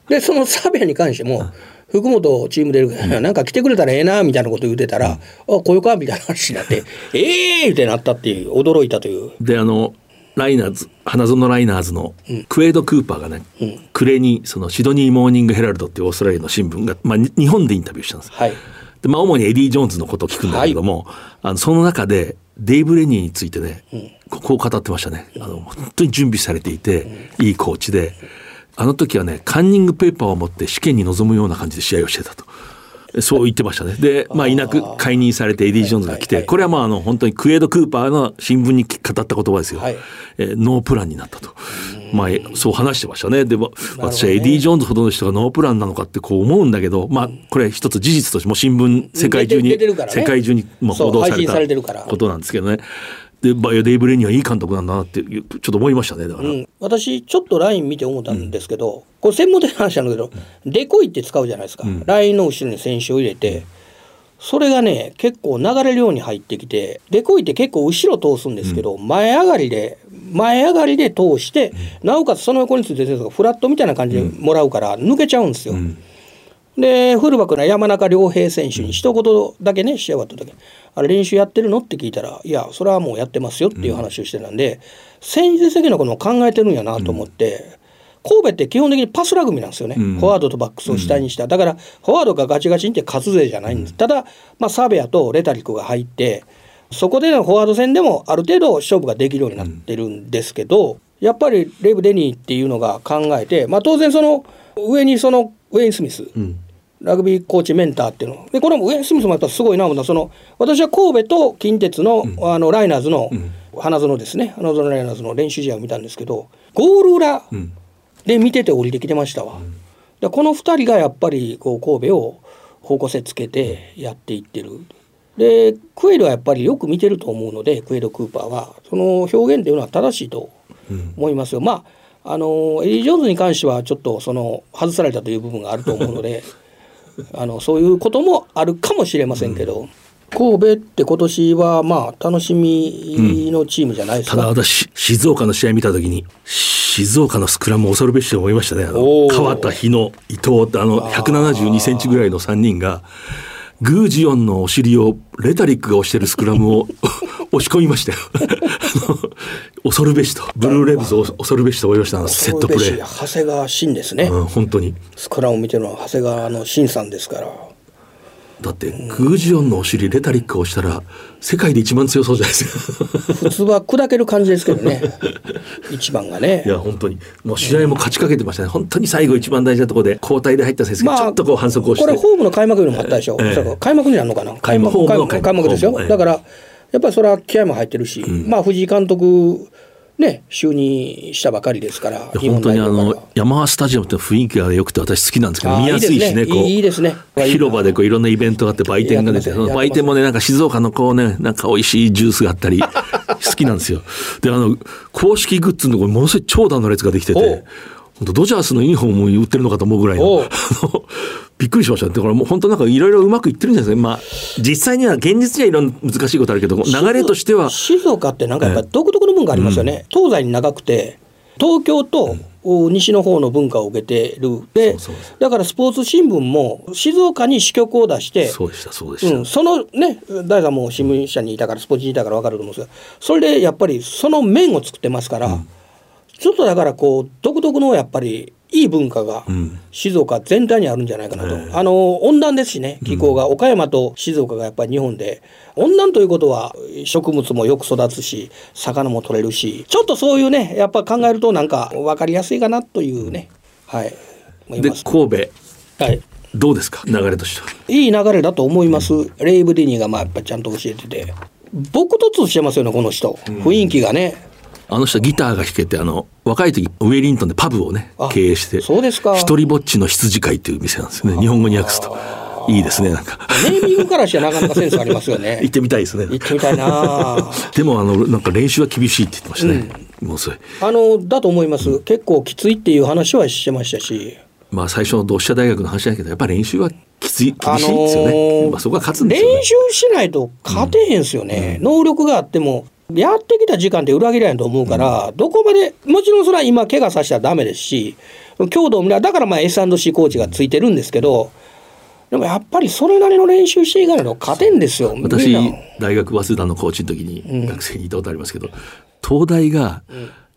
でそのサベアに関しても、福本チーム出るから、なんか来てくれたらええなみたいなこと言ってたら、うん、あこういうかみたいな話になってええー、ってなったっていう驚いたという。であのライナーズ花園ライナーズのクエイド・クーパーがね、うん、暮れにそのシドニー・モーニング・ヘラルドっていうオーストラリアの新聞が、まあ、日本でインタビューしたんです。はい。でまあ、主にエディ・ジョーンズのことを聞くんだけども、はい、あのその中でデイブ・レニーについてね、うん、こう語ってましたね。あの本当に準備されていて、うん、いいコーチで。あの時はねカンニングペーパーを持って試験に臨むような感じで試合をしてたと。そう言ってましたね。で、まあ、いなく解任されてエディ・ジョーンズが来て、これはまあ、あの、本当にクエイド・クーパーの新聞に語った言葉ですよ。はい、えー、ノープランになったと。まあ、そう話してましたね。で、も、私はエディ・ジョーンズほどの人がノープランなのかってこう思うんだけど、まあ、これ一つ事実としても新聞、世界中に、ね、世界中にも報道されたことなんですけどね。でバイオデイブ・レニーはいい監督なんだなってちょっと思いましたねだから、うん、私ちょっとライン見て思ったんですけど、うん、これ専門的な話なんだけど、うん、デコイって使うじゃないですか、ラインの後ろに選手を入れて、それがね結構流れるように入ってきてデコイって結構後ろ通すんですけど、前上がりで前上がりで通して、なおかつその横についてるのがフラットみたいな感じでもらうから抜けちゃうんですよ。でフルバックの山中亮平選手に一言だけね仕上がった時あれ練習やってるのって聞いたらいやそれはもうやってますよっていう話をしてたんで、うん、戦術的なことも考えてるんやなと思って、うん、神戸って基本的にパスラグビーなんですよね、うん、フォワードとバックスを下にした、だからフォワードがガチガチにって勝つ勢じゃないんです、ただ、まあ、サベアとレタリックが入ってそこでのフォワード戦でもある程度勝負ができるようになってるんですけど、やっぱりレブ・デニーっていうのが考えて、まあ、当然その上にそのウェイン・スミス、ラグビーコーチメンターっていうの。でこれもウェイン・スミスもやっぱすごいな思った。その私は神戸と近鉄の,、あのライナーズの、花園ですね。花園ライナーズの練習試合を見たんですけどゴール裏で見てて降りてきてましたわ。でこの2人がやっぱりこう神戸を方向性つけてやっていってる。でクエイドはやっぱりよく見てると思うのでクエイド・クーパーはその表現っていうのは正しいと思いますよ。うん、まああのエディ・ジョーンズに関してはちょっとその外されたという部分があると思うので あのそういうこともあるかもしれませんけど。うん神戸って今年はまあ楽しみのチームじゃないですか、うん、ただ私静岡の試合見た時に静岡のスクラム恐るべしと思いましたね。川田日野伊藤ってあの172センチぐらいの3人がグージオンのお尻をレタリックが押してるスクラムを 押し込みましたよ。恐るべしとブルーレブズを恐るべしと思いましたセットプレー。長谷川慎ですね、うん、本当に。スクラムを見てるのは長谷川の慎さんですからだってグージオンのお尻レタリックをしたら世界で一番強そうじゃないですか。普通は砕ける感じですけどね。一番がね。いや本当に。もう試合も勝ちかけてましたね。本当に最後一番大事なところで交代で入った先生がちょっとこう反則をして、まあ、これホームの開幕よりもあったでしょ、えー、開幕になるのかな。開幕開幕ですよ、だからやっぱりそれは気合も入ってるし、うん、まあ藤井監督ね、就任したばかりですから、本当にあのヤマハスタジアムって雰囲気が良くて、私好きなんですけど、見やすいしね、こういいですね。広場でこういろんなイベントがあって、売店が出て、売店もね、なんか静岡のこうね、なんか美味しいジュースがあったり、好きなんですよ。で、あの、公式グッズのところ、ものすごい長蛇の列ができてて、ドジャースのユニフォームを売ってるのかと思うぐらいのびっくりしました。だからもう本当なんかいろいろうまくいってるんじゃないですか。まあ実際には現実にはいろんな難しいことあるけど流れとしては。静岡ってなんかやっぱ独特の文化ありますよね、うん、東西に長くて東京と西の方の文化を受けてる。でだからスポーツ新聞も静岡に支局を出してそうでしたそうでした、うん、そのね大さんも新聞社にいたからスポーツにいたから分かると思うんですがそれでやっぱりその面を作ってますから、うん、ちょっとだからこう独特のやっぱりいい文化が静岡全体にあるんじゃないかなと、あの温暖ですしね気候が、岡山と静岡がやっぱり日本で温暖ということは植物もよく育つし魚も取れるしちょっとそういうねやっぱ考えるとなんか分かりやすいかなというね。はい。で神戸。はい。どうですか？流れとしては。いい流れだと思います、レイブ・ディニーがまあやっぱちゃんと教えてて。僕とつしてますよねこの人、雰囲気がねあの人ギターが弾けてあの若い時ウェリントンでパブをね経営してそうですか。一人ぼっちの羊飼いっていう店なんですよね。日本語に訳すと。いいですねなんか。ネーミングからしてなかなかセンスありますよね。行ってみたいですね。行ってみたいな。でもあのなんか練習は厳しいって言ってましたね、うん、もうそれ。あのだと思います、うん、結構きついっていう話はしてましたし。まあ最初の同志社大学の話だけどやっぱり練習はきつい厳しいですよね、あのー、まあ、そこは勝つんですよ、ね、練習しないと勝てへんすよね、うん、能力があってもやってきた時間って裏切らないと思うから、うん、どこまで、もちろんそれは今、怪我させたらだめですし、強度をだ。からまあ S&C コーチがついてるんですけど、でもやっぱりそれなりの練習していかないと勝てんですよ。私、大学早稲田のコーチの時に学生にいたことありますけど、うん、東大が、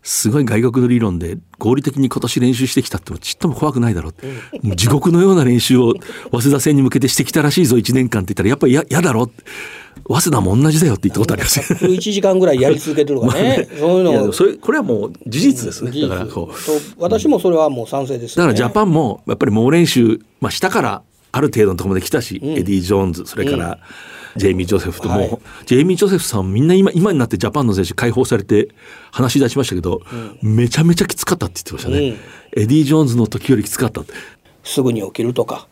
すごい外国の理論で合理的に今年練習してきたってもちっとも怖くないだろう、うん、地獄のような練習を早稲田戦に向けてしてきたらしいぞ1年間って言ったらやっぱり嫌だろう早稲田も同じだよって言ったことあります。1時間ぐらいやり続けてるからね ね、そういうのそれこれはもう事実ですね、だからこう。私もそれはもう賛成です、ね、だからジャパンもやっぱり猛練習、まあ、したからある程度のところまで来たし、うん、エディ・ジョーンズそれから、ジェイミー・ジョセフとも、はい、ジェイミー・ジョセフさんみんな今今になってジャパンの選手解放されて話し出しましたけど、うん、めちゃめちゃきつかったって言ってましたね、うん、エディ・ジョーンズの時よりきつかった。すぐに起きるとか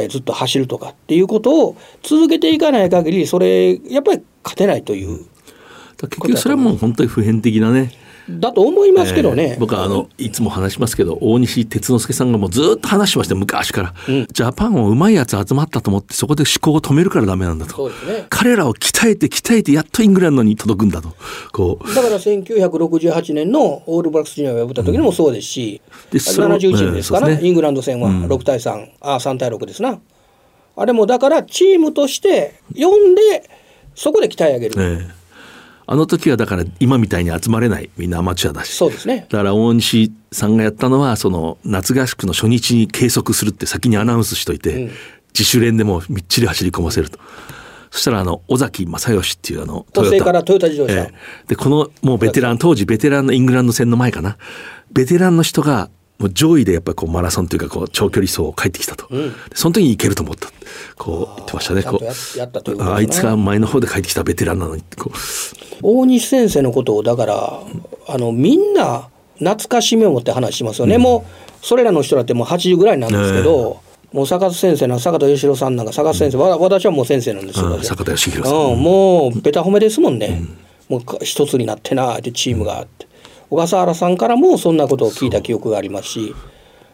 えずっと走るとかっていうことを続けていかない限りそれやっぱり勝てないという、結局それはもう本当に普遍的なねだと思いますけどね、えー、僕はあのいつも話しますけど大西鐵之祐さんがもうずっと話しました昔から、うん、ジャパンをうまいやつ集まったと思ってそこで思考を止めるからダメなんだと、ね、彼らを鍛えて鍛えてやっとイングランドに届くんだとこう。だから1968年のオールブラックスジュニアを破った時にもそうですし、うん、で71年ですかね、イングランド戦は6対3、うん、あ3対6ですな。あれもだからチームとして呼んでそこで鍛え上げる。えーあの時はだから今みたいに集まれない。みんなアマチュアだし。そうですね。だから大西さんがやったのはその夏合宿の初日に計測するって先にアナウンスしといて、うん、自主練でもみっちり走り込ませると。そしたらあの尾崎正義っていうあのトヨタからトヨタ。自動車、えー、でこのもうベテラン当時ベテランのイングランド戦の前かな。ベテランの人がもう上位でやっぱりこうマラソンというかこう長距離走を帰ってきたと、うん、その時に行けると思った。こう言ってましたね。こうあいつが前の方で帰ってきたベテランなのにこう。大西先生のことをだからあのみんな懐かしみを持って話しますよね、うん、もうそれらの人だってもう80ぐらいなんですけど、もう坂田先生の坂田義弘さんなんか坂田先生、うん、私はもう先生なんですけど、坂田義弘さん、うん、もうベタ褒めですもんね、もう一つになってなってチームがあって。小笠原さんからもそんなことを聞いた記憶がありますし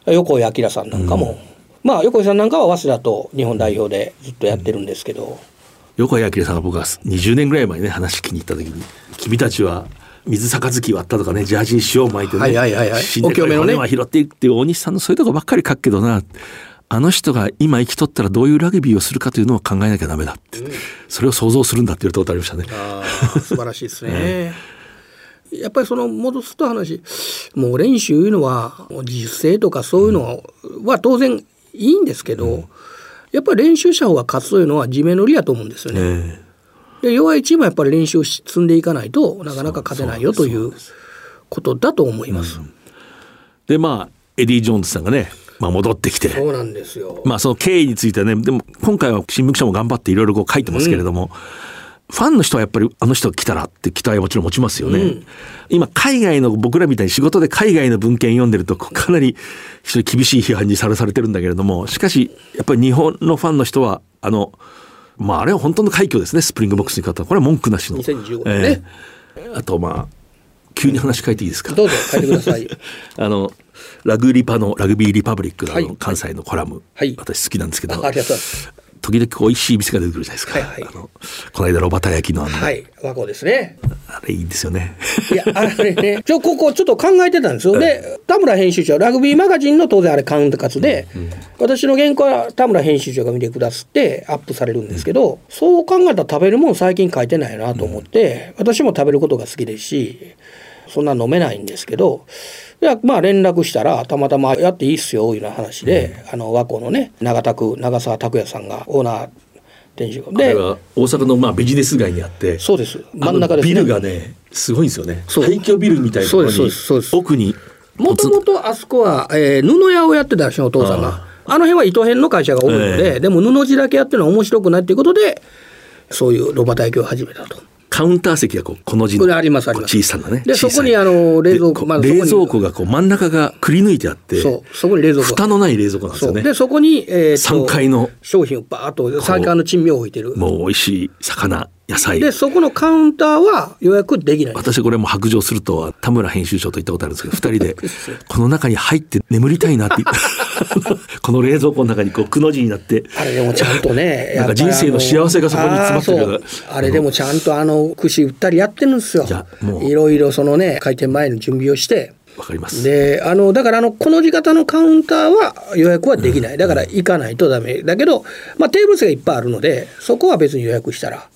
横井明さんなんかも、うん、まあ横井さんなんかは早稲田と日本代表でずっとやってるんですけど、横井明さんが僕は20年ぐらい前にね話聞きに行った時に「君たちは水杯割ったとかねジャージに塩を巻いてね、はいはいはいはい、死んでる骨は拾っていくっていう大西さんのそういうとこばっかり書くけどなあの人が今生きとったらどういうラグビーをするかというのを考えなきゃダメだって、うん、それを想像するんだって言うことありましたね。あ素晴らしいですね。やっぱりその戻すと話。もう練習いうのは実践とかそういうのは当然いいんですけど、うん、やっぱり練習した方が勝つというのは地面乗りやと思うんですよね。で弱いチームはやっぱり練習を積んでいかないとなかなか勝てないよということだと思います。でまあエディ・ジョーンズさんがねまあ、戻ってきて。そうなんですよ、まあ、その経緯についてはねでも今回は新聞記者も頑張っていろいろ書いてますけれども、うんファンの人はやっぱりあの人が来たらって期待はもちろん持ちますよね。うん、今海外の僕らみたいに仕事で海外の文献読んでるとかなり非常に厳しい批判にさらされてるんだけれどもしかしやっぱり日本のファンの人はあのまああれは本当の快挙ですねスプリングボックスに勝ったこれは文句なしの。2015年ね、えー、あとまあ急に話変えていいですか？どうぞ変えてください。あのラグリパのラグビーリパブリックの関西のコラム、はい、私好きなんですけど、ありがとう。ございます時々美味しい店が出てくるじゃないですか。はいはい、あのこの間ロバタ焼きのあの、はい、和光ですね。あれいいんですよね。いやあれね、ちょここちょっと考えてたんですよ。で田村編集長ラグビーマガジンの当然あれ管轄で、うん、私の原稿は田村編集長が見てくださってアップされるんですけど、うん、そう考えたら食べるもん最近書いてないなと思って、うん、私も食べることが好きですし。そんな飲めないんですけどまあ連絡したらたまたまやっていいっすよいうような話で、あの和光のね長田区長澤拓也さんがオーナー店主あれは大阪のまあビジネス街にあってそうです。真ん中です、ね、ビルがねすごいんですよね。廃墟ビルみたいなところに奥にもともとあそこは、えー、布屋をやってたしお父さんがあの辺は糸編の会社が多いので、えー、でも布地だけやってるのは面白くないということでそういうロバ体験を始めたと。カウンター席がこうこの字の小さなねでそこにあの冷蔵庫、まあ、冷蔵庫がこう真ん中がくり抜いてあってそうそこに冷蔵庫。蓋のない冷蔵庫なんですよね。でそこに、えー、3階の商品をバーッと3階の珍味を置いてる。もう美味しい魚野菜。でそこのカウンターは予約できない。私これも白状すると田村編集長と言ったことあるんですけど2人で この中に入って眠りたいなって。この冷蔵庫の中にこうくの字になって。あれでもちゃんとね なんか人生の幸せがそこに詰まってるから。あれでもちゃんとあの串売ったりやってるんですよ。いろいろそのね開店前の準備をして。わかります。であのだからあのこの字型のカウンターは予約はできない、だから行かないとダメ。だけど、まあ、テーブル席がいっぱいあるのでそこは別に予約したら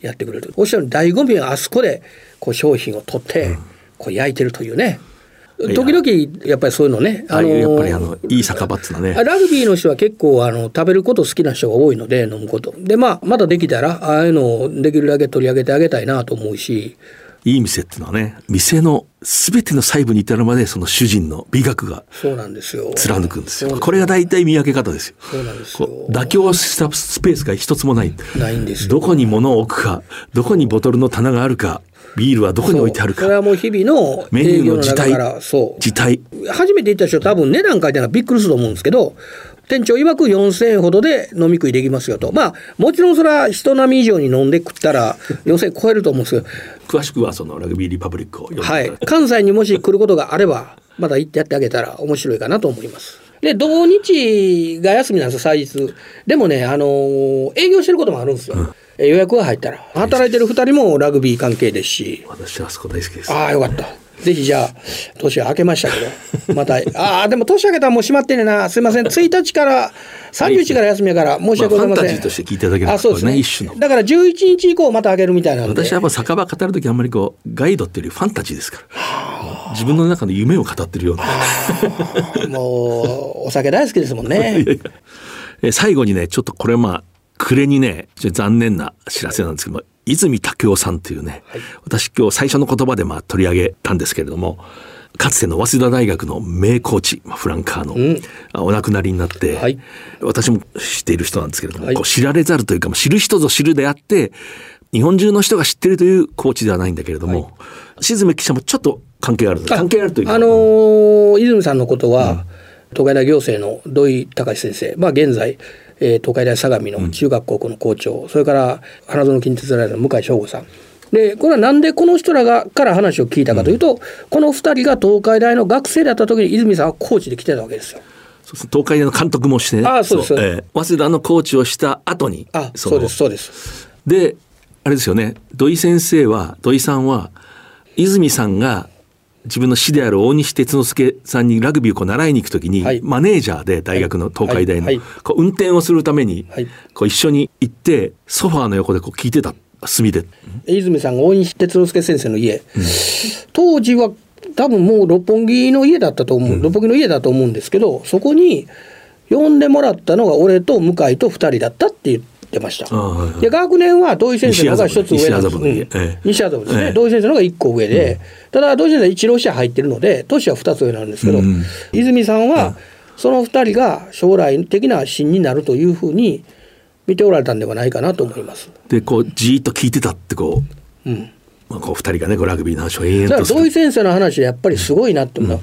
やってくれる。おっしゃる醍醐味はあそこでこう商品を取ってこう焼いてるというね、時々やっぱりそういうのね、あのやっぱりあのいい酒場っつうのね。ラグビーの人は結構あの食べること好きな人が多いので飲むこと。でまあまだできたらああいうのをできるだけ取り上げてあげたいなと思うしいい店っていうのはね店の全ての細部に至るまでその主人の美学がそうなんですよ。貫くんですよ。これが大体見分け方ですよ。そうなんですよ。妥協したスペースが一つもない。ないんですどこに物を置くかどこにボトルの棚があるかビールはどこに置いてあるか。それはもう日々のメニューの自体そう。自体初めて行った人多分値段書いてるのはびっくりすると思うんですけど店長曰く4000円ほどで飲み食いできますよと。まあもちろんそれは人並み以上に飲んで食ったら 4000円超えると思うんですけど詳しくはそのラグビーリパブリックを読んではい。関西にもし来ることがあればまた行ってやってあげたら面白いかなと思います。で土日が休みなんですよ祭日。でもねあのー、営業してることもあるんですよ、うん。予約が入ったら。働いてる2人もラグビー関係ですし。私はあそこ大好きです。ああよかったぜひじゃあ年は明けましたけどまた ああでも年明けたらもう閉まってねな。すいません。1日から30日から休みやから申し訳ございません、まあ、ファンタジーとして聞いていただければそうですね、ね、一種の。だから11日以降また開けるみたいな私はやっぱ酒場語る時あんまりこうガイドっていうよりファンタジーですから。自分の中の夢を語ってるような。もうお酒大好きですもんね。最後にねちょっとこれまあ暮れにね残念な知らせなんですけども泉武雄さんというね、はい、私今日最初の言葉でまあ取り上げたんですけれどもかつての早稲田大学の名コーチ、フランカーの、うん、お亡くなりになって、はい、私も知っている人なんですけれども、はい、こう知られざるというか知る人ぞ知るであって日本中の人が知ってるというコーチではないんだけれども、静目記者もちょっと関係ある関係あるというあのー、泉さんのことは、うん、東海大行政の土井隆先生、まあ、現在えー、東海大相模の中学高校の校長、うん、それから花園近鉄大の向井翔吾さん。でこれはなんでこの人らがから話を聞いたかというと、うん、この2人が東海大の学生だった時に泉さんはコーチで来てたわけですよ。東海大の監督もしてね。あそうです、えー、早稲田のコーチをした後に。あそうですそうです。であれですよね。土井先生は土井さんは泉さんが自分の師である大西哲之助さんにラグビーをこう習いに行くときに、はい、マネージャーで大学の東海大の、こう運転をするために、こう一緒に行ってソファーの横でこう聞いてた隅で。泉さんが大西哲之助先生の家、うん、当時は多分もう六本木の家だったと思う、うん、六本木の家だと思うんですけどそこに呼んでもらったのが俺と向井と2人だったって言ってました。で学年は土井先生の方が一つ上なんです。西麻布ですね、ええ、土井先生の方が1個上で、うん、ただ土井先生は一浪者入ってるので年は2つ上なんですけど、うん、泉さんはその2人が将来的な芯になるというふうに見ておられたんではないかなと思います。でこうじっと聞いてたってこう、うん。まあ、こう2人がねこうラグビーの話を延々と土井先生の話はやっぱりすごいなって思う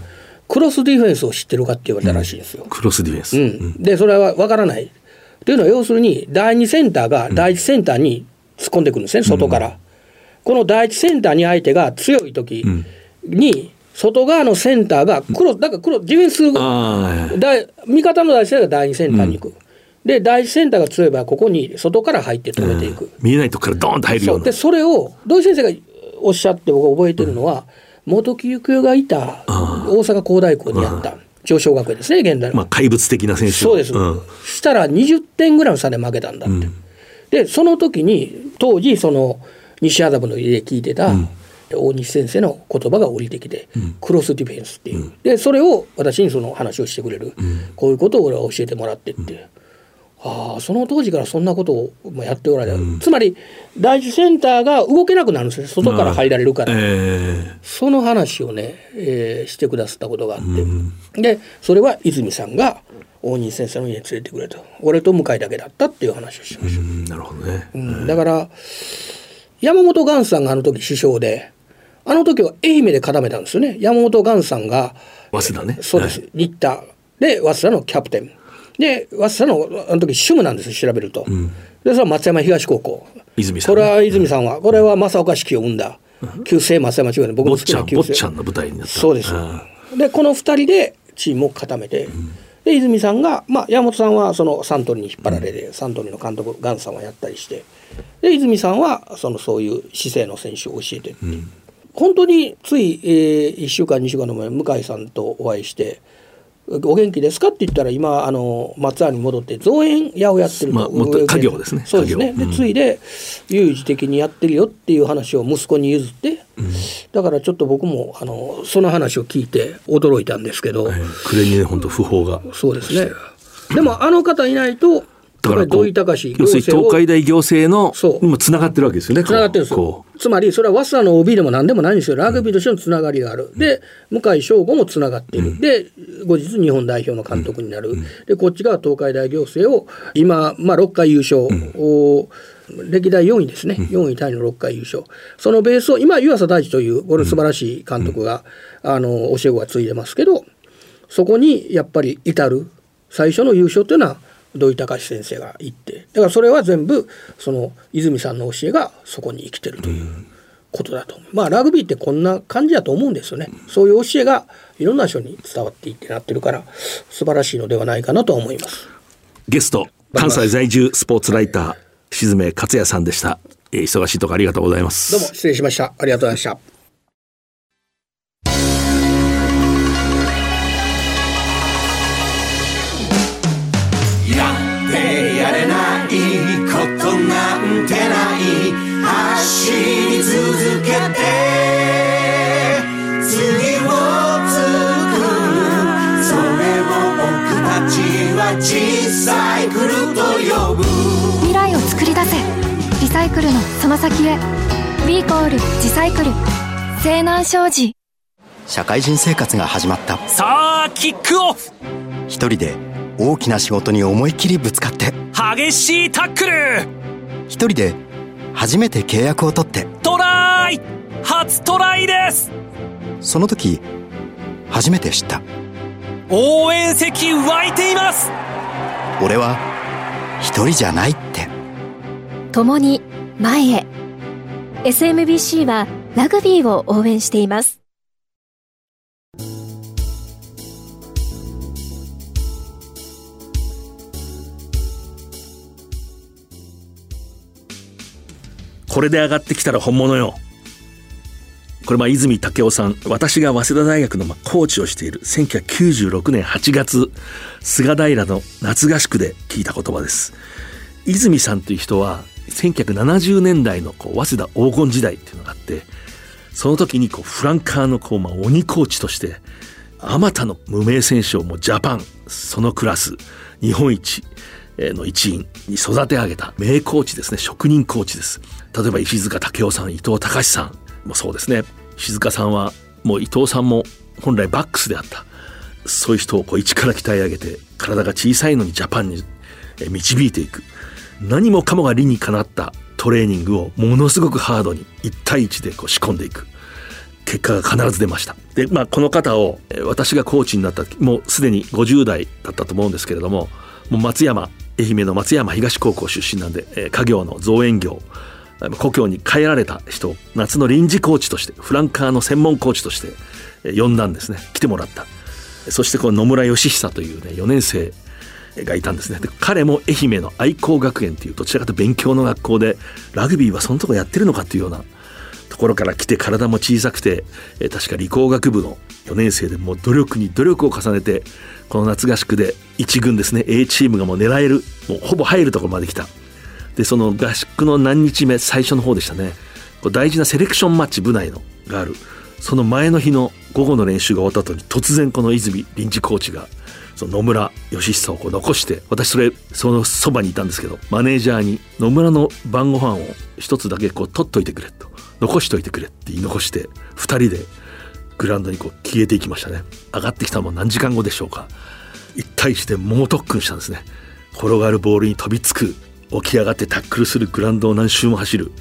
クロスディフェンスを知ってるかって言われたらしいんですよ。クロスディフェンス、うん。でそれは分からないというのは要するに第2センターが第1センターに突っ込んでくるんですね、外から。この第1センターに相手が強い時に、外側のセンターが黒、だから黒、ディフェンスする、味方の第1センターが第2センターに行く。で第一センターが強い場合ここに外から入って止めていく、うん、見えないとこからドーンと入るような。でそれを土井先生がおっしゃって僕が覚えてるのは、うん、元木幸雄がいた大阪工大校にやった上昇学園ですね現代の、まあ、怪物的な選手。そうです、うん、したら20点ぐらいの差で負けたんだって、でその時に当時その西麻布の家で聞いてた、大西先生の言葉が降りてきて、うん、クロスディフェンスっていう、うん、でそれを私にその話をしてくれる、うん、こういうことを俺は教えてもらってって、ああその当時からそんなことをやっておられる、つまり第一センターが動けなくなるんですよ。外から入られるから、えー、その話をね、えー、してくださったことがあって、でそれは泉さんが大西先生の家に連れてくれと。俺と向井だけだったっていう話をしました。なるほどね、うん、だから山本岩さんがあの時師匠であの時は愛媛で固めたんですよね。山本岩さんが早稲田ね。そうです、はい、新田で早稲田のキャプテンで早稲田のあの時主務なんです調べると、うん、でそれは松山東高校。泉さん、ね、これは泉さんは、これは正岡式を生んだ、旧姓松山中学僕も好きな旧姓。坊ちゃんの舞台になった。そうです。でこの2人でチームを固めて、うん、で泉さんが、まあ、山本さんはそのサントリーに引っ張られて、うん、サントリーの監督ガンさんはやったりしてで泉さんはそのそういう姿勢の選手を教えてって、うん、本当につい、えー、1週間2週間の前向井さんとお会いしてお元気ですかって言ったら今あの松山に戻って造園屋をやってると、まあ、もっと家業ですね。そうですね。で、ついで有事的にやってるよっていう話を息子に譲って、うん、だからちょっと僕もあのその話を聞いて驚いたんですけど、えー、暮れにね本当訃報が。そうですね。でもあの方いないとだから土井隆要するに東海大行政のにもつながってるわけですよねつながってるんですよ。つまりそれは早稲田の OB でも何でもないんですよラグビーとしてのつながりがある、うん、で向井翔吾もつながっている、うん、で後日日本代表の監督になる、うん、でこっちが東海大行政を今、まあ、6回優勝。を、歴代4位ですね、4位タイの6回優勝、そのベースを今、湯浅大地というこれ素晴らしい監督が、あの教え子がついてますけど、そこにやっぱり至る最初の優勝というのは、土井隆先生が言ってだからそれは全部その泉さんの教えがそこに生きてるということだとまあラグビーってこんな感じだと思うんですよね、そういう教えがいろんな人に伝わっていってなってるから素晴らしいのではないかなと思います。ゲスト関西在住スポーツライター静め克也さんでした、えー、忙しいとこありがとうございます。どうも失礼しました。ありがとうございました走り続けて次を作るそれを僕たちは小さいクルと呼ぶ。未来を作り出せ。リサイクルのその先へ。B コール自サイクル。西南商事。社会人生活が始まった。さあキックオフ。一人で大きな仕事に思いっきりぶつかって激しいタックル。一人で初めて契約を取って。トライ！初トライです。その時初めて知った。応援席湧いています。俺は一人じゃないって。共に前へ。SMBC はラグビーを応援していますこれで上がってきたら本物よ。これま泉武雄さん。私が早稲田大学のまコーチをしている1996年8月菅平の夏合宿で聞いた言葉です。泉さんという人は1970年代のこう早稲田黄金時代っていうのがあってその時にこうフランカーのこうまあ鬼コーチとしてあまたの無名選手をもうジャパンそのクラス日本一の一員に育て上げた名コーチですね。職人コーチです。例えば石塚武雄さん伊藤隆さんもそうですね。石塚さんはもう伊藤さんも本来バックスであった。そういう人をこう一から鍛え上げて体が小さいのにジャパンに導いていく。何もかもが理にかなったトレーニングをものすごくハードに1対1でこう仕込んでいく。結果が必ず出ました。でまあこの方を私がコーチになったもうすでに50代だったと思うんですけれどももう松山愛媛の松山東高校出身なんで家業の造園業故郷に帰られた人夏の臨時コーチとしてフランカーの専門コーチとして呼んだんですね。来てもらった。そしてこの野村義久というね4年生がいたんですね。で彼も愛媛の愛好学園というどちらかというと勉強の学校でラグビーはそのとこやってるのかというようなところから来て体も小さくて確か理工学部の4年生でもう努力に努力を重ねてこの夏合宿で1軍ですね A チームがもう狙えるもうほぼ入るところまで来た。でその合宿の何日目最初の方でしたね。大事なセレクションマッチ部内のがある。その前の日の午後の練習が終わった後に突然この泉臨時コーチがその野村義久をこう残して私それそのそばにいたんですけどマネージャーに野村の晩ご飯を一つだけこう取っといてくれと。残しといてくれって言い残して2人でグラウンドにこう消えていきましたね。上がってきたのも何時間後でしょうか。1対1で猛特訓したんですね。転がるボールに飛びつく。起き上がってタックルするグラウンドを何周も走る、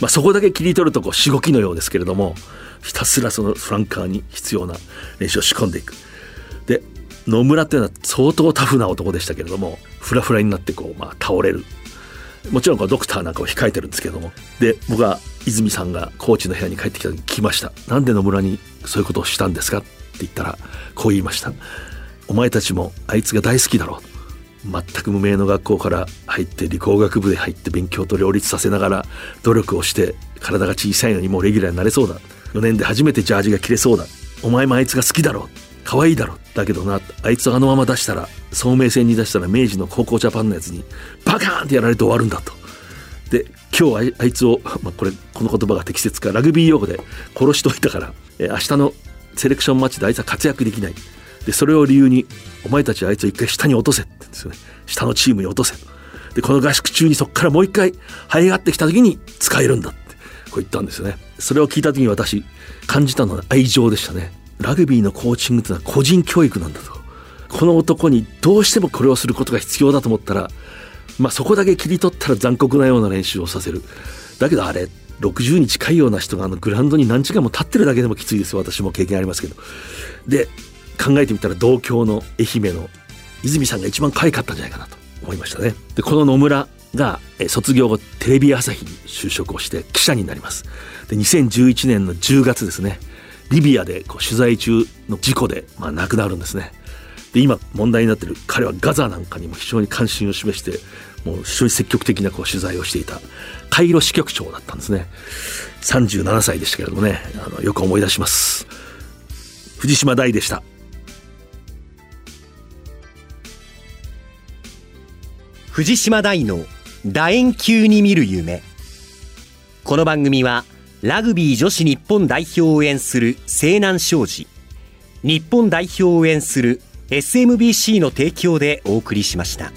まあ、そこだけ切り取るとこうしごきのようですけれどもひたすらそのフランカーに必要な練習を仕込んでいく。で野村っていうのは相当タフな男でしたけれどもフラフラになってこう、まあ、倒れる。もちろんこうドクターなんかを控えてるんですけども。で僕は泉さんがコーチの部屋に帰ってきた時に聞きました「なんで野村にそういうことをしたんですか?」って言ったらこう言いました「お前たちもあいつが大好きだろう」全く無名の学校から入って理工学部で入って勉強と両立させながら努力をして体が小さいのにもうレギュラーになれそうだ。4年で初めてジャージが着れそうだ。お前もあいつが好きだろ。可愛いだろ。だけどな。あいつをあのまま出したら聡明戦に出したら明治の高校ジャパンのやつにバカーンってやられて終わるんだと。で今日あいつを、まあ、これこの言葉が適切かラグビー用語で殺しといたから、え明日のセレクションマッチであいつは活躍できない。でそれを理由にお前たちあいつを一回下に落とせって言うんですよね。下のチームに落とせでこの合宿中にそこからもう一回這い上がってきた時に使えるんだって。こう言ったんですよね。それを聞いた時に私感じたのは愛情でしたね。ラグビーのコーチングってのは個人教育なんだと。この男にどうしてもこれをすることが必要だと思ったらまあそこだけ切り取ったら残酷なような練習をさせる。だけどあれ60に近いような人があのグラウンドに何時間も立ってるだけでもきついです私も経験ありますけど。で考えてみたら同郷の愛媛の泉さんが一番可愛かったんじゃないかなと思いましたね。でこの野村が卒業後テレビ朝日に就職をして記者になります。で2011年の10月ですねリビアでこう取材中の事故で、まあ、亡くなるんですね。で今問題になってる彼はガザなんかにも非常に関心を示してもう非常に積極的なこう取材をしていたカイロ支局長だったんですね。37歳でしたけれどもねあのよく思い出します。藤島大でした。藤島大の楕円球に見る夢この番組はラグビー女子日本代表を応援する西南商事日本代表を応援する SMBC の提供でお送りしました。